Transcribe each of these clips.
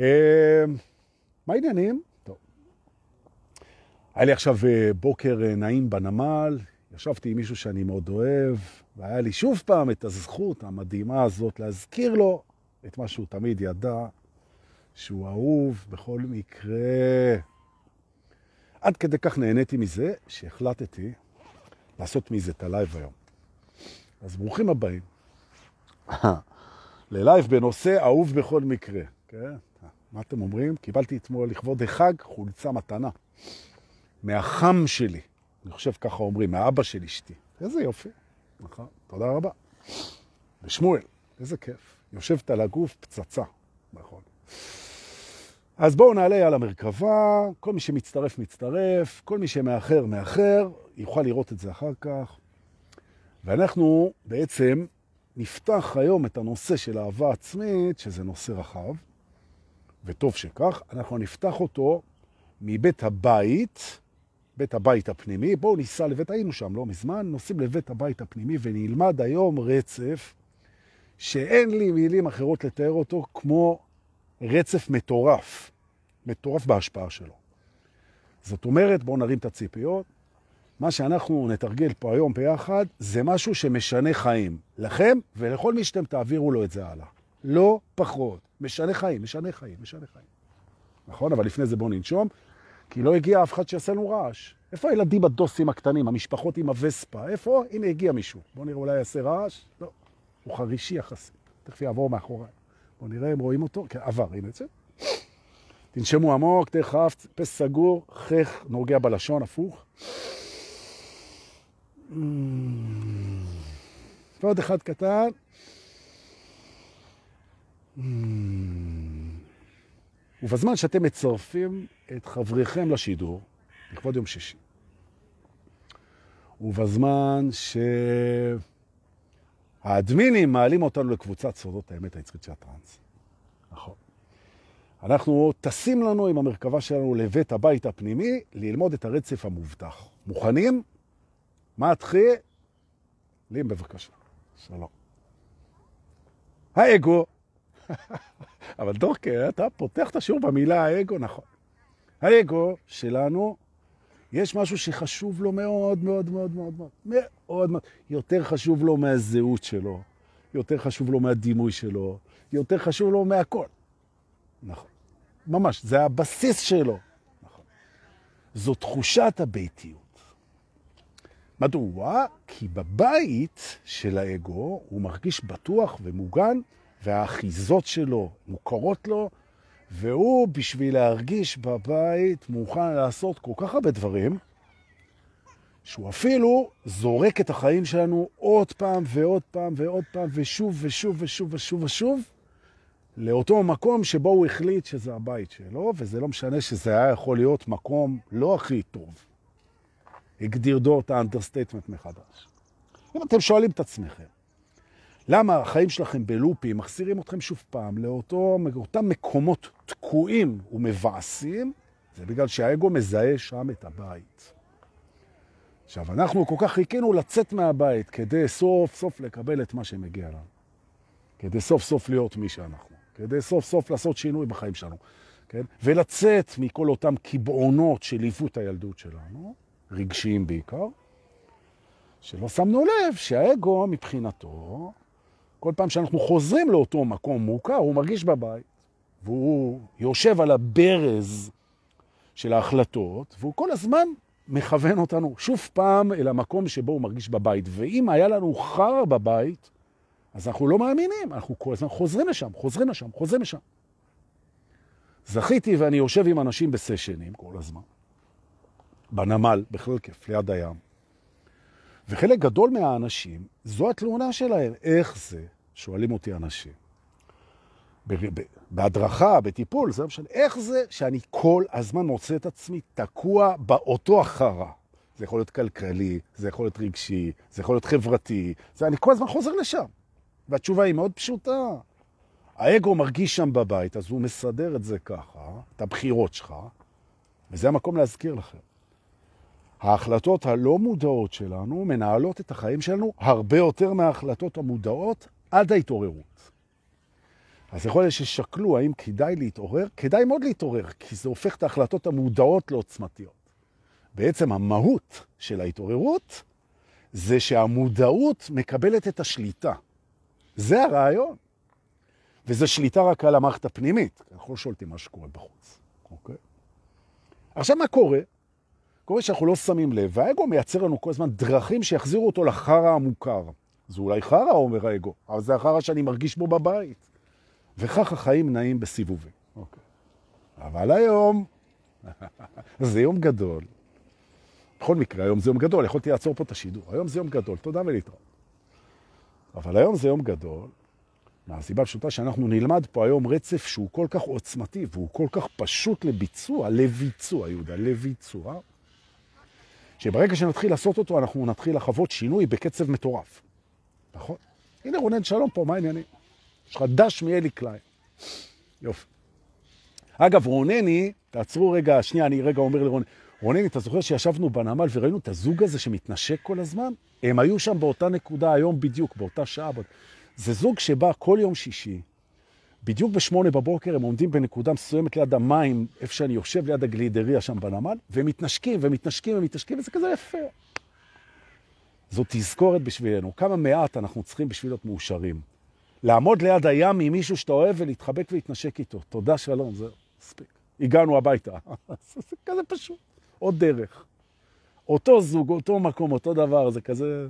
אה, מה העניינים? טוב. היה לי עכשיו אה, בוקר אה, נעים בנמל, ישבתי עם מישהו שאני מאוד אוהב, והיה לי שוב פעם את הזכות המדהימה הזאת להזכיר לו את מה שהוא תמיד ידע, שהוא אהוב בכל מקרה. עד כדי כך נהניתי מזה, שהחלטתי לעשות מזה את ה live היום. אז ברוכים הבאים ללייב בנושא אהוב בכל מקרה. כן? מה אתם אומרים? קיבלתי אתמול לכבוד החג חולצה מתנה. מהחם שלי. אני חושב ככה אומרים, מהאבא של אשתי. איזה יופי. נכון, תודה רבה. ושמואל, איזה כיף. יושבת על הגוף פצצה. נכון. אז בואו נעלה על המרכבה, כל מי שמצטרף, מצטרף, כל מי שמאחר, מאחר, יוכל לראות את זה אחר כך. ואנחנו בעצם נפתח היום את הנושא של אהבה עצמית, שזה נושא רחב, וטוב שכך, אנחנו נפתח אותו מבית הבית, בית הבית הפנימי. בואו ניסע לבית, היינו שם לא מזמן, נוסעים לבית הבית הפנימי ונלמד היום רצף שאין לי מילים אחרות לתאר אותו כמו רצף מטורף, מטורף בהשפעה שלו. זאת אומרת, בואו נרים את הציפיות, מה שאנחנו נתרגל פה היום ביחד זה משהו שמשנה חיים. לכם ולכל מי שאתם תעבירו לו את זה הלאה. לא פחות. משנה חיים, משנה חיים, משנה חיים. נכון? אבל לפני זה בואו ננשום, כי לא הגיע אף אחד שיעשה לנו רעש. איפה הילדים הדוסים הקטנים, המשפחות עם הווספה? איפה? הנה הגיע מישהו. בואו נראה, אולי יעשה רעש? לא. הוא חרישי יחסית. תכף יעבור מאחורי. בואו נראה אם רואים אותו. כן, עבר, הנה זה. תנשמו עמוק, תכף, פה סגור, חך, נוגע בלשון, הפוך. ועוד אחד קטן. ובזמן שאתם מצרפים את חבריכם לשידור, לכבוד יום שישי, ובזמן שהאדמינים מעלים אותנו לקבוצת סודות האמת היצרית של הטרנס. נכון. אנחנו טסים לנו עם המרכבה שלנו לבית הבית הפנימי ללמוד את הרצף המובטח. מוכנים? מה התחיל? לים בבקשה. שלום. האגו. אבל דורקה, אתה פותח את השיעור במילה האגו, נכון. האגו שלנו, יש משהו שחשוב לו מאוד מאוד מאוד מאוד מאוד מאוד מאוד. יותר חשוב לו מהזהות שלו, יותר חשוב לו מהדימוי שלו, יותר חשוב לו מהכל. נכון. ממש, זה הבסיס שלו. נכון. זו תחושת הביתיות. מדוע? כי בבית של האגו הוא מרגיש בטוח ומוגן, והאחיזות שלו מוכרות לו, והוא בשביל להרגיש בבית מוכן לעשות כל כך הרבה דברים, שהוא אפילו זורק את החיים שלנו עוד פעם ועוד פעם ועוד פעם ושוב ושוב ושוב ושוב ושוב לאותו מקום שבו הוא החליט שזה הבית שלו, וזה לא משנה שזה היה יכול להיות מקום לא הכי טוב. הגדיר דור את ה understatement מחדש. אם אתם שואלים את עצמכם, למה החיים שלכם בלופים מחזירים אתכם שוב פעם לאותם מקומות תקועים ומבעסים, זה בגלל שהאגו מזהה שם את הבית. עכשיו, אנחנו כל כך חיכינו לצאת מהבית כדי סוף סוף לקבל את מה שמגיע לנו. כדי סוף סוף להיות מי שאנחנו. כדי סוף סוף לעשות שינוי בחיים שלנו. כן? ולצאת מכל אותם קבעונות שליוו את הילדות שלנו. רגשיים בעיקר, שלא שמנו לב שהאגו מבחינתו, כל פעם שאנחנו חוזרים לאותו מקום מוכר, הוא מרגיש בבית, והוא יושב על הברז של ההחלטות, והוא כל הזמן מכוון אותנו שוב פעם אל המקום שבו הוא מרגיש בבית. ואם היה לנו חר בבית, אז אנחנו לא מאמינים, אנחנו כל הזמן חוזרים לשם, חוזרים לשם, חוזרים לשם. זכיתי ואני יושב עם אנשים בסשנים כל הזמן. בנמל, בכלל כיף, ליד הים. וחלק גדול מהאנשים, זו התלונה שלהם. איך זה, שואלים אותי אנשים, בהדרכה, בטיפול, זה לא משנה, איך זה שאני כל הזמן מוצא את עצמי תקוע באותו החרה. זה יכול להיות כלכלי, זה יכול להיות רגשי, זה יכול להיות חברתי, זה, אני כל הזמן חוזר לשם. והתשובה היא מאוד פשוטה. האגו מרגיש שם בבית, אז הוא מסדר את זה ככה, את הבחירות שלך, וזה המקום להזכיר לכם. ההחלטות הלא מודעות שלנו מנהלות את החיים שלנו הרבה יותר מההחלטות המודעות עד ההתעוררות. אז יכול להיות ששקלו האם כדאי להתעורר, כדאי מאוד להתעורר, כי זה הופך את ההחלטות המודעות לעוצמתיות. בעצם המהות של ההתעוררות זה שהמודעות מקבלת את השליטה. זה הרעיון. וזה שליטה רק על המערכת הפנימית. אנחנו לא שולטים מה שקורה בחוץ, אוקיי? עכשיו, מה קורה? קורה שאנחנו לא שמים לב, והאגו מייצר לנו כל הזמן דרכים שיחזירו אותו לחרא המוכר. זה אולי חרא, אומר האגו, אבל זה החרא שאני מרגיש בו בבית. וכך החיים נעים בסיבובים. אוקיי. אבל היום, זה יום גדול. בכל מקרה, היום זה יום גדול, יכולתי לעצור פה את השידור. היום זה יום גדול, תודה ולהתראות. אבל היום זה יום גדול, מהסיבה הפשוטה שאנחנו נלמד פה היום רצף שהוא כל כך עוצמתי, והוא כל כך פשוט לביצוע, לביצוע, יהודה, לביצוע, שברגע שנתחיל לעשות אותו, אנחנו נתחיל לחוות שינוי בקצב מטורף. נכון? הנה רונן שלום פה, מה העניינים? יש לך דש מאלי קליין. יופי. אגב, רונני, תעצרו רגע, שנייה, אני רגע אומר לרונני, רונני, אתה זוכר שישבנו בנמל וראינו את הזוג הזה שמתנשק כל הזמן? הם היו שם באותה נקודה היום בדיוק, באותה שעה. זה זוג שבא כל יום שישי, בדיוק בשמונה בבוקר הם עומדים בנקודה מסוימת ליד המים, איפה שאני יושב ליד הגלידריה שם בנמל, והם מתנשקים ומתנשקים ומתנשקים, וזה כזה יפה. זו תזכורת בשבילנו, כמה מעט אנחנו צריכים בשביל להיות מאושרים. לעמוד ליד הים עם מישהו שאתה אוהב ולהתחבק ולהתנשק איתו. תודה, שלום, זהו, מספיק. הגענו הביתה. זה כזה פשוט. עוד דרך. אותו זוג, אותו מקום, אותו דבר, זה כזה...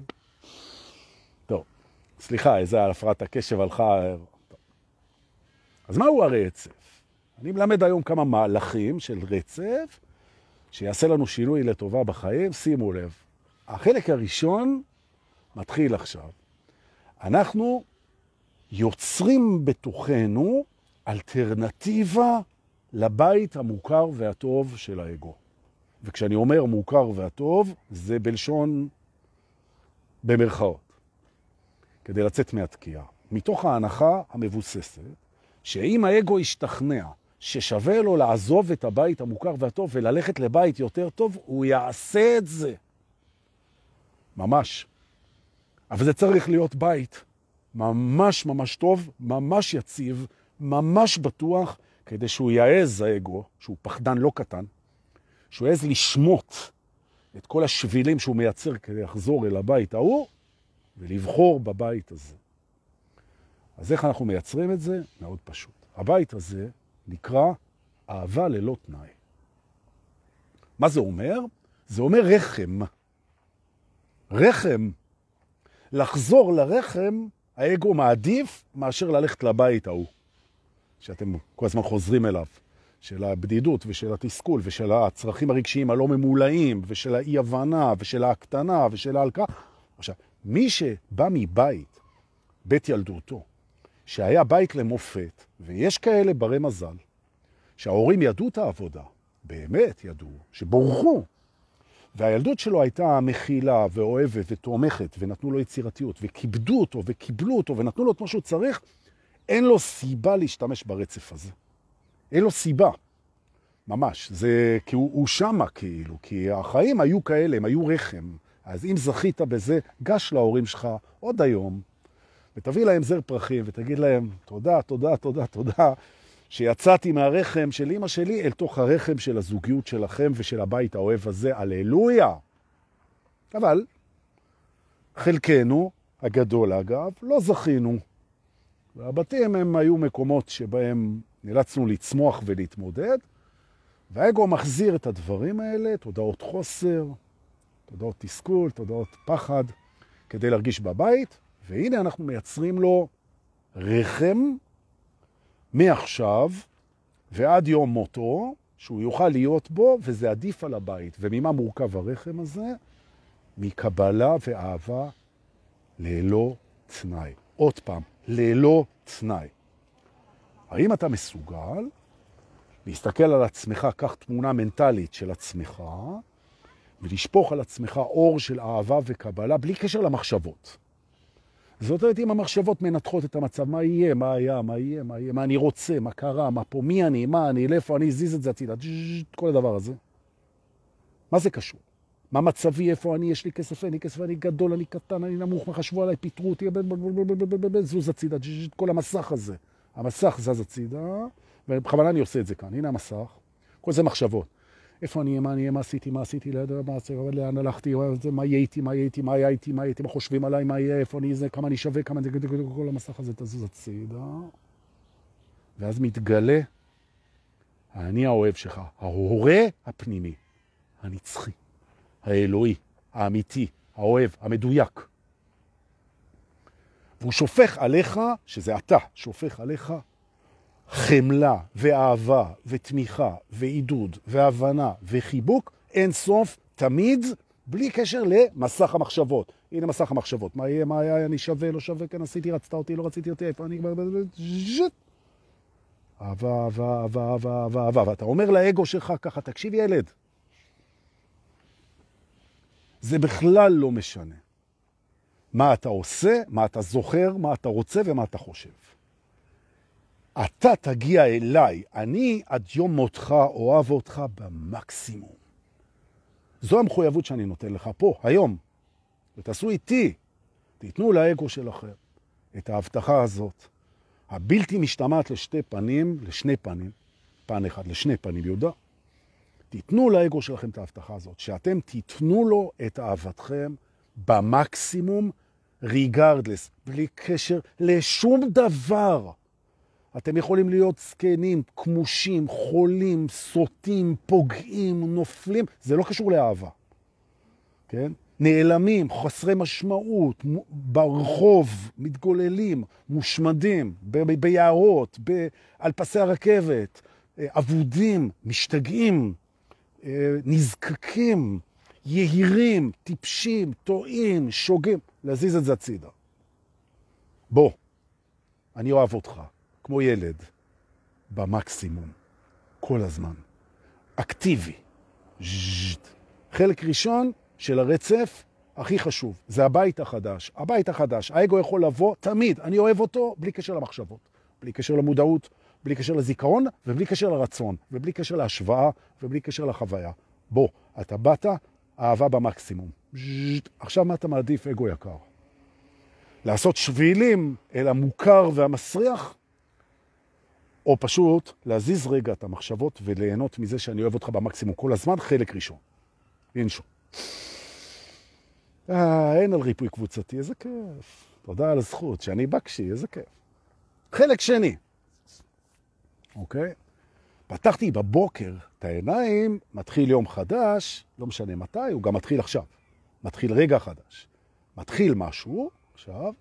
טוב, סליחה, איזה הפרעת הקשב הלכה... אז מהו הרצף? אני מלמד היום כמה מהלכים של רצף, שיעשה לנו שינוי לטובה בחיים. שימו לב, החלק הראשון מתחיל עכשיו. אנחנו יוצרים בתוכנו אלטרנטיבה לבית המוכר והטוב של האגו. וכשאני אומר מוכר והטוב, זה בלשון במרכאות, כדי לצאת מהתקיעה. מתוך ההנחה המבוססת, שאם האגו ישתכנע ששווה לו לעזוב את הבית המוכר והטוב וללכת לבית יותר טוב, הוא יעשה את זה. ממש. אבל זה צריך להיות בית ממש ממש טוב, ממש יציב, ממש בטוח, כדי שהוא יעז האגו, שהוא פחדן לא קטן, שהוא יעז לשמוט את כל השבילים שהוא מייצר כדי לחזור אל הבית ההוא, ולבחור בבית הזה. אז איך אנחנו מייצרים את זה? מאוד פשוט. הבית הזה נקרא אהבה ללא תנאי. מה זה אומר? זה אומר רחם. רחם. לחזור לרחם, האגו מעדיף מאשר ללכת לבית ההוא, שאתם כל הזמן חוזרים אליו, של הבדידות ושל התסכול ושל הצרכים הרגשיים הלא ממולאים ושל האי-הבנה ושל ההקטנה ושל ההלקה. עכשיו, מי שבא מבית, בית ילדותו, שהיה בית למופת, ויש כאלה ברי מזל, שההורים ידעו את העבודה, באמת ידעו, שבורחו. והילדות שלו הייתה מכילה ואוהבת ותומכת, ונתנו לו יצירתיות, וכיבדו אותו וקיבלו אותו, ונתנו לו את מה שהוא צריך, אין לו סיבה להשתמש ברצף הזה. אין לו סיבה. ממש. זה, כי הוא, הוא שמה כאילו, כי החיים היו כאלה, הם היו רחם. אז אם זכית בזה, גש להורים שלך עוד היום, ותביא להם זר פרחים, ותגיד להם, תודה, תודה, תודה, תודה, שיצאתי מהרחם של אמא שלי אל תוך הרחם של הזוגיות שלכם ושל הבית האוהב הזה, הללויה. אבל חלקנו, הגדול אגב, לא זכינו. והבתים הם היו מקומות שבהם נאלצנו לצמוח ולהתמודד, והאגו מחזיר את הדברים האלה, תודעות חוסר, תודעות תסכול, תודעות פחד, כדי להרגיש בבית, והנה אנחנו מייצרים לו רחם מעכשיו ועד יום מותו, שהוא יוכל להיות בו, וזה עדיף על הבית. וממה מורכב הרחם הזה? מקבלה ואהבה ללא תנאי. עוד פעם, ללא תנאי. האם אתה מסוגל להסתכל על עצמך, קח תמונה מנטלית של עצמך, ולשפוך על עצמך אור של אהבה וקבלה, בלי קשר למחשבות. זאת אומרת, אם המחשבות מנתחות את המצב, מה יהיה, מה היה, מה יהיה, מה יהיה, מה אני רוצה, מה קרה, מה פה, מי אני, מה אני, לאיפה אני, זיז את זה הצידה, כל הדבר הזה. מה זה קשור? מה מצבי, איפה אני, יש לי כסף, אין לי כסף, אני גדול, אני קטן, אני נמוך, מה חשבו עליי, פיטרו אותי, זוז הצידה, כל המסך הזה. המסך זז הצידה, ובכוונה אני עושה את זה כאן. הנה המסך, כל זה מחשבות. איפה אני אהיה, מה אני אהיה, מה עשיתי, מה עשיתי, לא יודע מה עשיתי, לאן הלכתי, מה יהיה איתי, מה יהיה איתי, מה היה איתי, מה יהיה איתי, מה חושבים עליי, מה יהיה, איפה אני זה, כמה אני שווה, כמה אני... כל המסך הזה תזוז הצידה, ואז מתגלה האני האוהב שלך, ההורה הפנימי, הנצחי, האלוהי, האמיתי, האוהב, המדויק. והוא שופך עליך, שזה אתה, שופך עליך חמלה ואהבה ותמיכה ועידוד והבנה וחיבוק אין סוף, תמיד, בלי קשר למסך המחשבות. הנה מסך המחשבות. מה יהיה, מה היה, אני שווה, לא שווה, כן עשיתי, רצת אותי, לא רציתי אותי, איפה אני... אהבה, אהבה, אהבה, אהבה, אהבה, אהבה. ואתה אומר לאגו שלך ככה, תקשיב ילד, זה בכלל לא משנה. מה אתה עושה, מה אתה זוכר, מה אתה רוצה ומה אתה חושב. אתה תגיע אליי, אני עד יום מותך אוהב אותך במקסימום. זו המחויבות שאני נותן לך פה, היום. ותעשו איתי, תיתנו לאגו שלכם את ההבטחה הזאת, הבלתי משתמעת לשתי פנים, לשני פנים, פן אחד לשני פנים, יהודה. תיתנו לאגו שלכם את ההבטחה הזאת, שאתם תיתנו לו את אהבתכם במקסימום, ריגרדלס, בלי קשר לשום דבר. אתם יכולים להיות זקנים, כמושים, חולים, סוטים, פוגעים, נופלים, זה לא קשור לאהבה, כן? נעלמים, חסרי משמעות, ברחוב, מתגוללים, מושמדים, ביערות, על פסי הרכבת, אה, אבודים, משתגעים, אה, נזקקים, יהירים, טיפשים, טועים, שוגים, להזיז את זה הצידה. בוא, אני אוהב אותך. כמו ילד, במקסימום, כל הזמן. אקטיבי. ז'ט. חלק ראשון של הרצף הכי חשוב, זה הבית החדש. הבית החדש, האגו יכול לבוא תמיד, אני אוהב אותו בלי קשר למחשבות, בלי קשר למודעות, בלי קשר לזיכרון ובלי קשר לרצון, ובלי קשר להשוואה ובלי קשר לחוויה. בוא, אתה באת, אהבה במקסימום. ז'ט. עכשיו מה אתה מעדיף, אגו יקר? לעשות שבילים אל המוכר והמסריח, או פשוט להזיז רגע את המחשבות וליהנות מזה שאני אוהב אותך במקסימום כל הזמן, חלק ראשון. אינשו. אה, אין על ריפוי קבוצתי, איזה כיף. תודה על הזכות, שאני בקשי, איזה כיף. חלק שני, אוקיי? פתחתי בבוקר את העיניים, מתחיל יום חדש, לא משנה מתי, הוא גם מתחיל עכשיו. מתחיל רגע חדש. מתחיל משהו, עכשיו,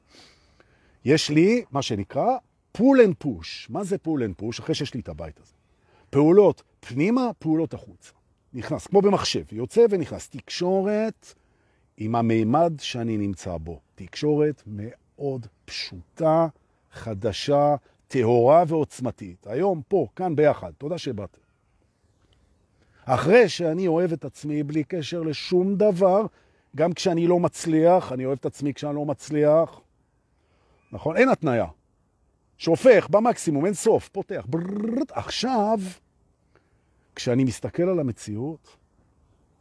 יש לי מה שנקרא pull and push. מה זה pull and push? אחרי שיש לי את הבית הזה. פעולות פנימה, פעולות החוצה. נכנס, כמו במחשב, יוצא ונכנס. תקשורת עם המימד שאני נמצא בו. תקשורת מאוד פשוטה, חדשה, טהורה ועוצמתית. היום, פה, כאן ביחד. תודה שבאת. אחרי שאני אוהב את עצמי בלי קשר לשום דבר, גם כשאני לא מצליח, אני אוהב את עצמי כשאני לא מצליח, נכון? אין התניה. שופך במקסימום, אין סוף, פותח. ברררט. עכשיו, כשאני מסתכל על המציאות,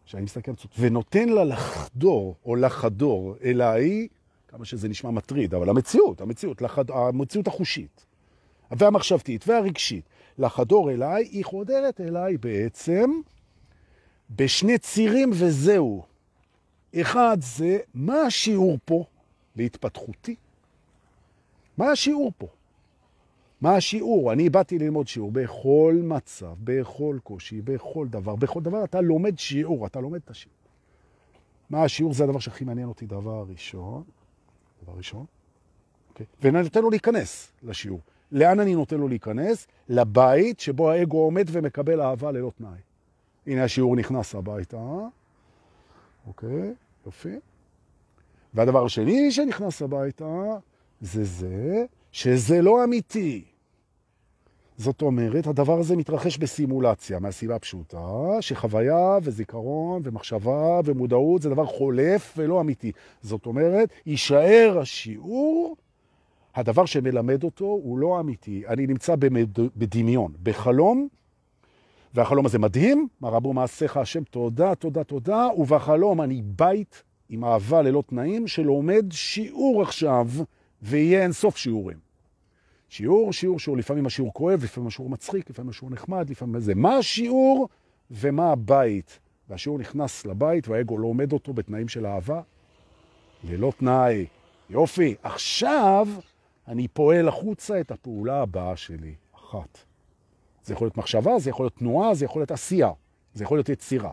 כשאני מסתכל על המציאות, ונותן לה לחדור או לחדור אליי, כמה שזה נשמע מטריד, אבל המציאות, המציאות, לחד... המציאות החושית, והמחשבתית והרגשית, לחדור אליי, היא חודרת אליי בעצם בשני צירים וזהו. אחד זה מה השיעור פה בהתפתחותי? מה השיעור פה? מה השיעור? אני באתי ללמוד שיעור בכל מצב, בכל קושי, בכל דבר, בכל דבר אתה לומד שיעור, אתה לומד את השיעור. מה השיעור? זה הדבר שהכי מעניין אותי, דבר ראשון. דבר ראשון. אוקיי? ואני נותן לו להיכנס לשיעור. לאן אני נותן לו להיכנס? לבית שבו האגו עומד ומקבל אהבה ללא תנאי. הנה השיעור נכנס הביתה. אוקיי, יופי. והדבר השני שנכנס הביתה זה זה שזה לא אמיתי. זאת אומרת, הדבר הזה מתרחש בסימולציה, מהסיבה פשוטה, שחוויה וזיכרון ומחשבה ומודעות זה דבר חולף ולא אמיתי. זאת אומרת, יישאר השיעור, הדבר שמלמד אותו הוא לא אמיתי. אני נמצא במד... בדמיון, בחלום, והחלום הזה מדהים, מה רבו מעשיך השם, תודה, תודה, תודה, ובחלום אני בית עם אהבה ללא תנאים, שלומד שיעור עכשיו, ויהיה אין סוף שיעורים. שיעור, שיעור, שיעור, לפעמים השיעור כואב, לפעמים השיעור מצחיק, לפעמים השיעור נחמד, לפעמים זה. מה השיעור ומה הבית? והשיעור נכנס לבית והאגו לא עומד אותו בתנאים של אהבה, ללא תנאי. יופי, עכשיו אני פועל החוצה את הפעולה הבאה שלי, אחת. זה יכול להיות מחשבה, זה יכול להיות תנועה, זה יכול להיות עשייה, זה יכול להיות יצירה.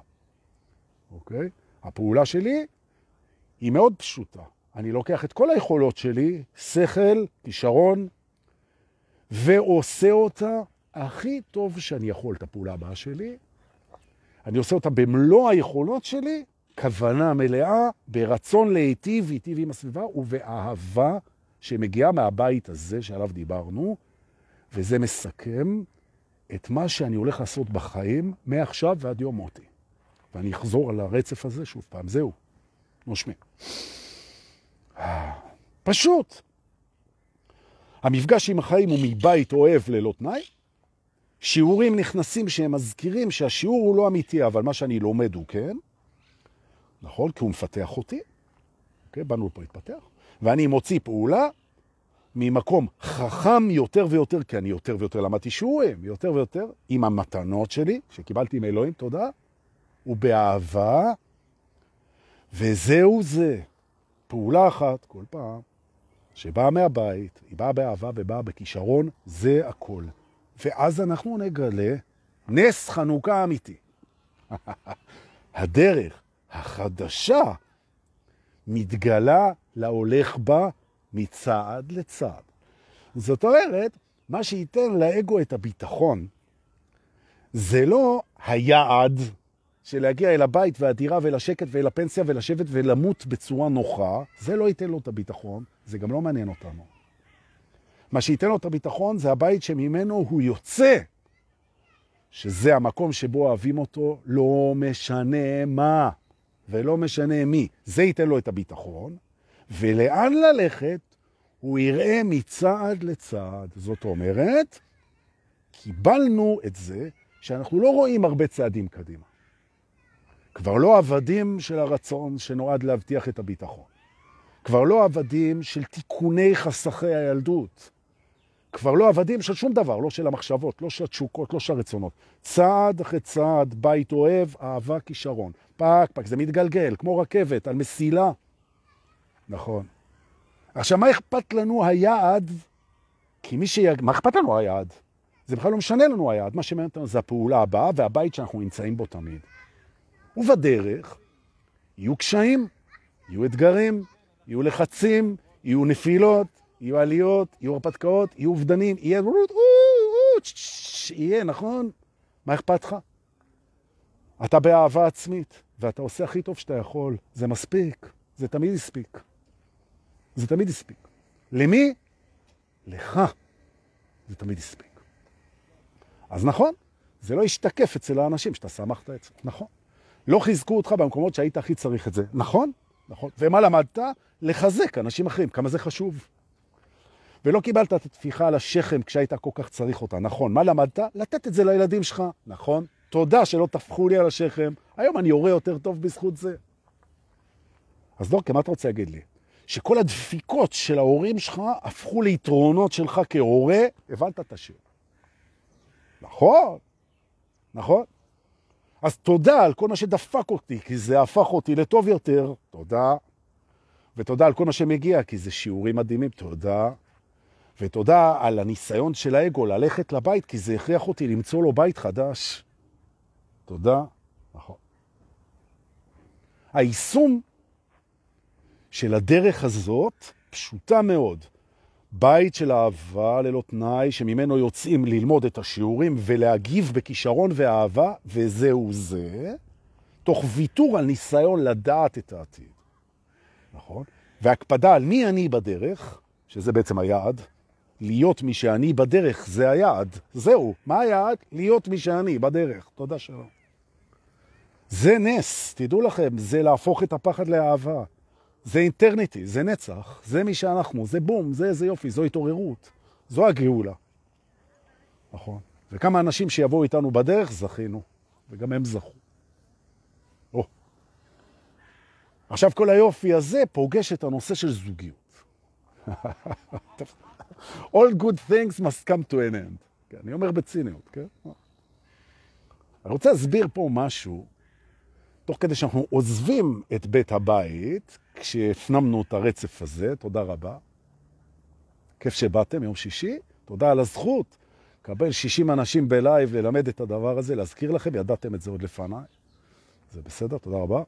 אוקיי? הפעולה שלי היא מאוד פשוטה. אני לוקח את כל היכולות שלי, שכל, כישרון, ועושה אותה הכי טוב שאני יכול, את הפעולה הבאה שלי. אני עושה אותה במלוא היכולות שלי, כוונה מלאה, ברצון להיטיב, היטיב עם הסביבה, ובאהבה שמגיעה מהבית הזה שעליו דיברנו, וזה מסכם את מה שאני הולך לעשות בחיים מעכשיו ועד יום מותי. ואני אחזור על הרצף הזה שוב פעם. זהו, נושמים. פשוט. המפגש עם החיים הוא מבית אוהב ללא תנאי. שיעורים נכנסים שהם מזכירים שהשיעור הוא לא אמיתי, אבל מה שאני לומד הוא כן. נכון? כי הוא מפתח אותי. אוקיי? באנו לפה להתפתח. ואני מוציא פעולה ממקום חכם יותר ויותר, כי אני יותר ויותר למדתי שיעורים, יותר ויותר, עם המתנות שלי, שקיבלתי מאלוהים, תודה, ובאהבה, וזהו זה. פעולה אחת כל פעם, שבאה מהבית, היא באה באהבה ובאה בכישרון, זה הכל. ואז אנחנו נגלה נס חנוכה אמיתי. הדרך החדשה מתגלה להולך בה מצעד לצעד. זאת אומרת, מה שייתן לאגו את הביטחון, זה לא היעד של להגיע אל הבית והדירה ולשקט ואל הפנסיה ולשבת ולמות בצורה נוחה, זה לא ייתן לו את הביטחון, זה גם לא מעניין אותנו. מה שייתן לו את הביטחון זה הבית שממנו הוא יוצא, שזה המקום שבו אוהבים אותו, לא משנה מה ולא משנה מי. זה ייתן לו את הביטחון, ולאן ללכת הוא יראה מצעד לצעד. זאת אומרת, קיבלנו את זה שאנחנו לא רואים הרבה צעדים קדימה. כבר לא עבדים של הרצון שנועד להבטיח את הביטחון. כבר לא עבדים של תיקוני חסכי הילדות. כבר לא עבדים של שום דבר, לא של המחשבות, לא של התשוקות, לא של הרצונות. צעד אחרי צעד, בית אוהב, אהבה, כישרון. פק, פק, זה מתגלגל, כמו רכבת, על מסילה. נכון. עכשיו, מה אכפת לנו היעד? כי מי ש... מה אכפת לנו היעד? זה בכלל לא משנה לנו היעד. מה שמעניין אותנו זה הפעולה הבאה והבית שאנחנו נמצאים בו תמיד. ובדרך יהיו קשיים, יהיו אתגרים, יהיו לחצים, יהיו נפילות, יהיו עליות, יהיו הרפתקאות, יהיו אובדנים, יהיה... יהיה, נכון? מה אכפת לך? אתה באהבה עצמית, ואתה עושה הכי טוב שאתה יכול. זה מספיק, זה תמיד הספיק. זה תמיד הספיק. למי? לך. זה תמיד הספיק. אז נכון, זה לא ישתקף אצל האנשים שאתה שמחת זה. נכון. לא חיזקו אותך במקומות שהיית הכי צריך את זה. נכון? נכון. ומה למדת? לחזק אנשים אחרים. כמה זה חשוב. ולא קיבלת את התפיחה על השכם כשהיית כל כך צריך אותה. נכון. מה למדת? לתת את זה לילדים שלך. נכון. תודה שלא תפחו לי על השכם. היום אני יורה יותר טוב בזכות זה. אז דורקה, מה אתה רוצה להגיד לי? שכל הדפיקות של ההורים שלך הפכו ליתרונות שלך כהורה, הבנת את השיר. נכון, נכון. אז תודה על כל מה שדפק אותי, כי זה הפך אותי לטוב יותר, תודה. ותודה על כל מה שמגיע, כי זה שיעורים מדהימים, תודה. ותודה על הניסיון של האגו ללכת לבית, כי זה הכריח אותי למצוא לו בית חדש. תודה. נכון. היישום של הדרך הזאת פשוטה מאוד. בית של אהבה ללא תנאי, שממנו יוצאים ללמוד את השיעורים ולהגיב בכישרון ואהבה, וזהו זה, תוך ויתור על ניסיון לדעת את העתיד. נכון? והקפדה על מי אני בדרך, שזה בעצם היעד, להיות מי שאני בדרך, זה היעד. זהו, מה היעד? להיות מי שאני בדרך. תודה שלום. זה נס, תדעו לכם, זה להפוך את הפחד לאהבה. זה אינטרניטי, זה נצח, זה מי שאנחנו, זה בום, זה איזה יופי, זו התעוררות, זו הגאולה. נכון. וכמה אנשים שיבואו איתנו בדרך זכינו, וגם הם זכו. או. עכשיו כל היופי הזה פוגש את הנושא של זוגיות. All good things must come to an end. כן, אני אומר בציניות, כן? אני רוצה להסביר פה משהו, תוך כדי שאנחנו עוזבים את בית הבית, כשהפנמנו את הרצף הזה, תודה רבה. כיף שבאתם, יום שישי, תודה על הזכות. קבל 60 אנשים בלייב ללמד את הדבר הזה, להזכיר לכם, ידעתם את זה עוד לפניי. זה בסדר, תודה רבה.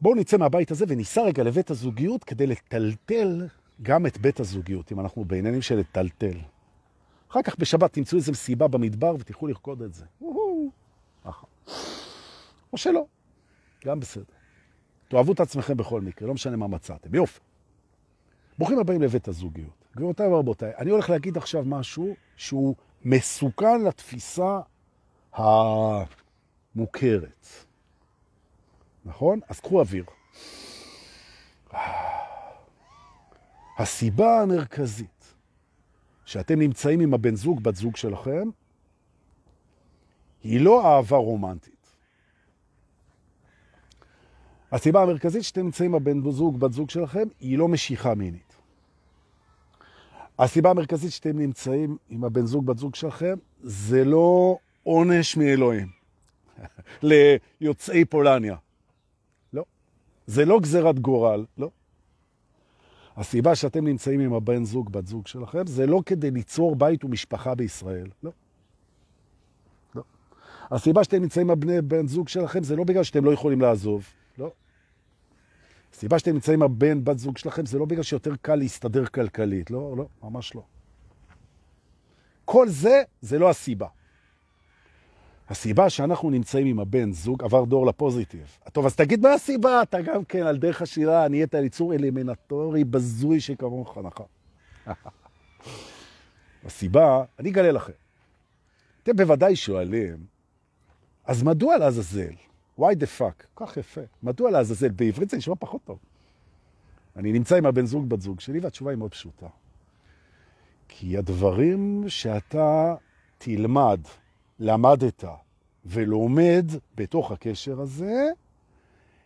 בואו נצא מהבית הזה וניסע רגע לבית הזוגיות כדי לטלטל גם את בית הזוגיות, אם אנחנו בעניינים של לטלטל. אחר כך בשבת תמצאו איזו מסיבה במדבר ותלכו לרקוד את זה. או שלא, גם בסדר. תאהבו את עצמכם בכל מקרה, לא משנה מה מצאתם. יופי. ברוכים הבאים לבית הזוגיות. גבירותיי ורבותיי, אני הולך להגיד עכשיו משהו שהוא מסוכן לתפיסה המוכרת. נכון? אז קחו אוויר. הסיבה המרכזית שאתם נמצאים עם הבן זוג, בת זוג שלכם, היא לא אהבה רומנטית. הסיבה המרכזית שאתם נמצאים הבן זוג, בת זוג שלכם, היא לא משיכה מינית. הסיבה המרכזית שאתם נמצאים עם הבן זוג, בת זוג שלכם, זה לא עונש מאלוהים ליוצאי פולניה. לא. זה לא גזירת גורל, לא. הסיבה שאתם נמצאים עם הבן זוג, בת זוג שלכם, זה לא כדי ליצור בית ומשפחה בישראל, לא. לא. הסיבה שאתם נמצאים עם הבני בן זוג שלכם, זה לא בגלל שאתם לא יכולים לעזוב, לא. הסיבה שאתם נמצאים הבן, בת זוג שלכם, זה לא בגלל שיותר קל להסתדר כלכלית, לא, לא, ממש לא. כל זה, זה לא הסיבה. הסיבה שאנחנו נמצאים עם הבן זוג עבר דור לפוזיטיב. טוב, אז תגיד מה הסיבה? אתה גם כן על דרך השירה, נהיית ליצור אלמנטורי בזוי שכמוך, נכון. הסיבה, אני אגלה לכם. אתם בוודאי שואלים, אז מדוע לעזאזל? Why the fuck? כך יפה. מדוע לעזאזל? בעברית זה נשמע פחות טוב. אני נמצא עם הבן זוג, בת זוג שלי, והתשובה היא מאוד פשוטה. כי הדברים שאתה תלמד למדת ולומד בתוך הקשר הזה,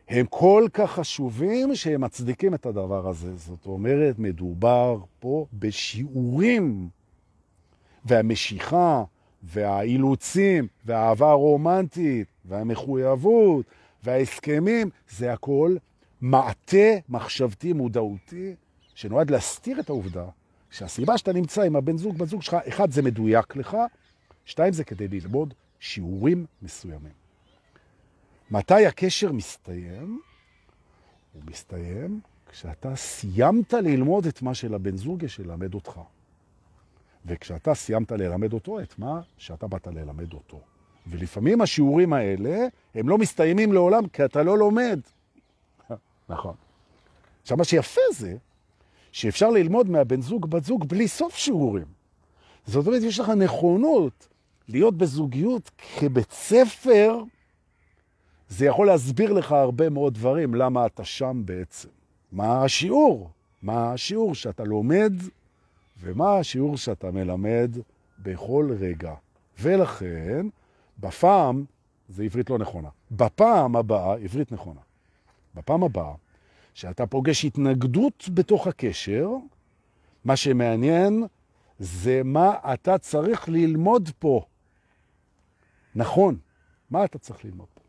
הם כל כך חשובים שהם מצדיקים את הדבר הזה. זאת אומרת, מדובר פה בשיעורים, והמשיכה, והאילוצים, והאהבה הרומנטית, והמחויבות, וההסכמים, זה הכל מעטה מחשבתי מודעותי, שנועד להסתיר את העובדה שהסיבה שאתה נמצא עם הבן זוג, בת זוג שלך, אחד, זה מדויק לך, שתיים זה כדי ללמוד שיעורים מסוימים. מתי הקשר מסתיים? הוא מסתיים כשאתה סיימת ללמוד את מה שלבן זוג יש ללמד אותך. וכשאתה סיימת ללמד אותו את מה שאתה באת ללמד אותו. ולפעמים השיעורים האלה, הם לא מסתיימים לעולם כי אתה לא לומד. נכון. עכשיו, מה שיפה זה שאפשר ללמוד מהבן זוג, בת זוג, בלי סוף שיעורים. זאת אומרת, יש לך נכונות להיות בזוגיות כבית ספר, זה יכול להסביר לך הרבה מאוד דברים, למה אתה שם בעצם. מה השיעור? מה השיעור שאתה לומד, ומה השיעור שאתה מלמד בכל רגע. ולכן, בפעם, זה עברית לא נכונה, בפעם הבאה, עברית נכונה, בפעם הבאה, שאתה פוגש התנגדות בתוך הקשר, מה שמעניין זה מה אתה צריך ללמוד פה. נכון, מה אתה צריך ללמוד פה?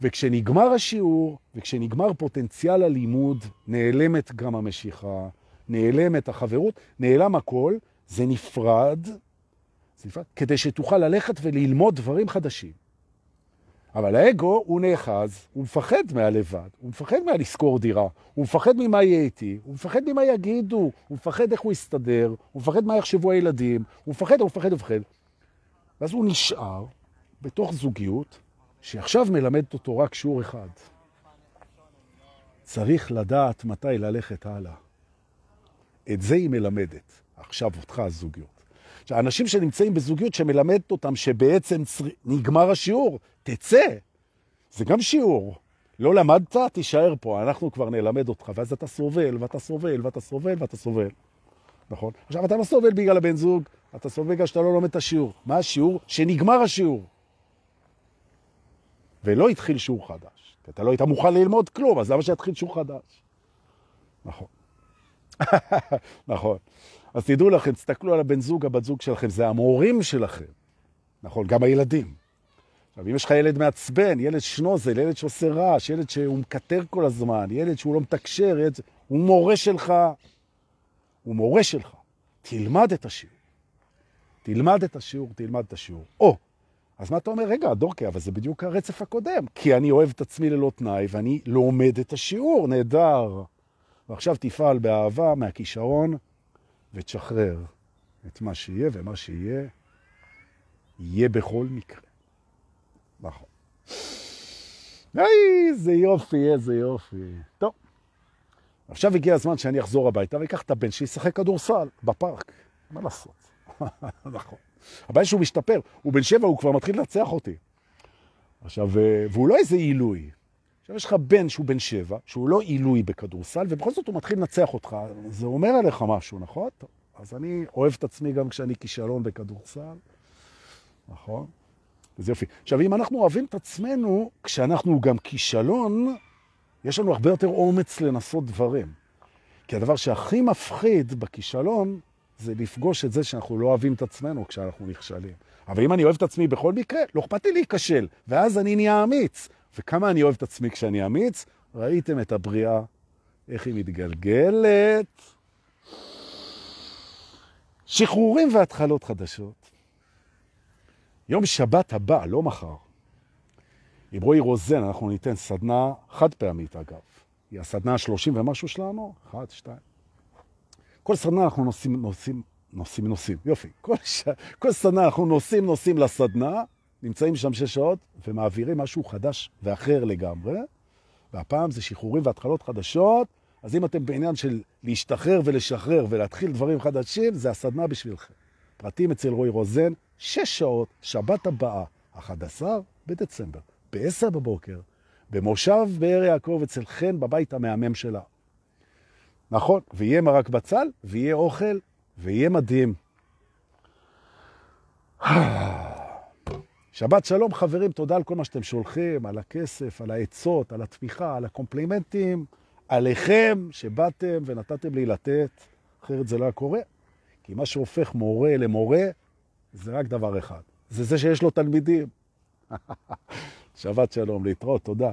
וכשנגמר השיעור, וכשנגמר פוטנציאל הלימוד, נעלמת גם המשיכה, נעלמת החברות, נעלם הכל, זה נפרד, נפרד, כדי שתוכל ללכת וללמוד דברים חדשים. אבל האגו הוא נאחז, הוא מפחד מהלבד, הוא מפחד מהלזכור דירה, הוא מפחד ממה יהיה איתי, הוא מפחד ממה יגידו, הוא מפחד איך הוא יסתדר, הוא מפחד מה יחשבו הילדים, הוא מפחד, הוא מפחד, הוא מפחד. ואז הוא נשאר בתוך זוגיות שעכשיו מלמדת אותו רק שיעור אחד. צריך לדעת מתי ללכת הלאה. את זה היא מלמדת, עכשיו אותך הזוגיות. שאנשים שנמצאים בזוגיות שמלמדת אותם שבעצם צר... נגמר השיעור, תצא. זה גם שיעור. לא למדת, תישאר פה, אנחנו כבר נלמד אותך, ואז אתה סובל, ואתה סובל, ואתה סובל, ואתה סובל. נכון? עכשיו, אתה לא סובל בגלל הבן זוג, אתה סובל בגלל שאתה לא לומד את השיעור. מה השיעור? שנגמר השיעור. ולא התחיל שיעור חדש. כי אתה לא היית מוכן ללמוד כלום, אז למה שיתחיל שיעור חדש? נכון. נכון. אז תדעו לכם, תסתכלו על הבן זוג, הבת זוג שלכם, זה המורים שלכם. נכון, גם הילדים. עכשיו, אם יש לך ילד מעצבן, ילד שנוזל, ילד שעושה רעש, ילד שהוא מקטר כל הזמן, ילד שהוא לא מתקשר, ילד... הוא מורה שלך. הוא מורה שלך. תלמד את השיעור. תלמד את השיעור, תלמד את השיעור. או, אז מה אתה אומר? רגע, דורקי, אבל זה בדיוק הרצף הקודם. כי אני אוהב את עצמי ללא תנאי, ואני לומד את השיעור, נהדר. ועכשיו תפעל באהבה מהכישרון, ותשחרר את מה שיהיה, ומה שיהיה, יהיה בכל מקרה. נכון. איזה יופי, איזה יופי. טוב, עכשיו הגיע הזמן שאני אחזור הביתה ויקח את הבן שישחק כדורסל בפארק. מה לעשות? נכון. הבעיה שהוא משתפר, הוא בן שבע, הוא כבר מתחיל לנצח אותי. עכשיו, והוא לא איזה עילוי. עכשיו יש לך בן שהוא בן שבע, שהוא לא עילוי בכדורסל, ובכל זאת הוא מתחיל לנצח אותך. זה אומר עליך משהו, נכון? טוב, אז אני אוהב את עצמי גם כשאני כישלון בכדורסל, נכון? וזה יופי. עכשיו, אם אנחנו אוהבים את עצמנו, כשאנחנו גם כישלון, יש לנו הרבה יותר אומץ לנסות דברים. כי הדבר שהכי מפחיד בכישלון, זה לפגוש את זה שאנחנו לא אוהבים את עצמנו כשאנחנו נכשלים. אבל אם אני אוהב את עצמי בכל מקרה, לא אכפת לי להיכשל, ואז אני נהיה אמיץ. וכמה אני אוהב את עצמי כשאני אמיץ, ראיתם את הבריאה, איך היא מתגלגלת. שחרורים והתחלות חדשות. יום שבת הבא, לא מחר, עם רועי רוזן אנחנו ניתן סדנה חד פעמית אגב. היא הסדנה השלושים ומשהו שלנו, אחת, שתיים. כל סדנה אנחנו נוסעים, נוסעים, נוסעים, נוסעים, יופי. כל, ש... כל סדנה אנחנו נוסעים, נוסעים לסדנה, נמצאים שם שש שעות ומעבירים משהו חדש ואחר לגמרי. והפעם זה שחרורים והתחלות חדשות. אז אם אתם בעניין של להשתחרר ולשחרר ולהתחיל דברים חדשים, זה הסדנה בשבילכם. פרטים אצל רועי רוזן, שש שעות, שבת הבאה, 11 בדצמבר, ב-10 בבוקר, במושב באר יעקב אצל חן בבית המהמם שלה. נכון, ויהיה מרק בצל, ויהיה אוכל, ויהיה מדהים. שבת שלום חברים, תודה על כל מה שאתם שולחים, על הכסף, על העצות, על התמיכה, על הקומפלימנטים, עליכם שבאתם ונתתם לי לתת, אחרת זה לא היה קורה. כי מה שהופך מורה למורה זה רק דבר אחד, זה זה שיש לו תלמידים. שבת שלום, להתראות, תודה.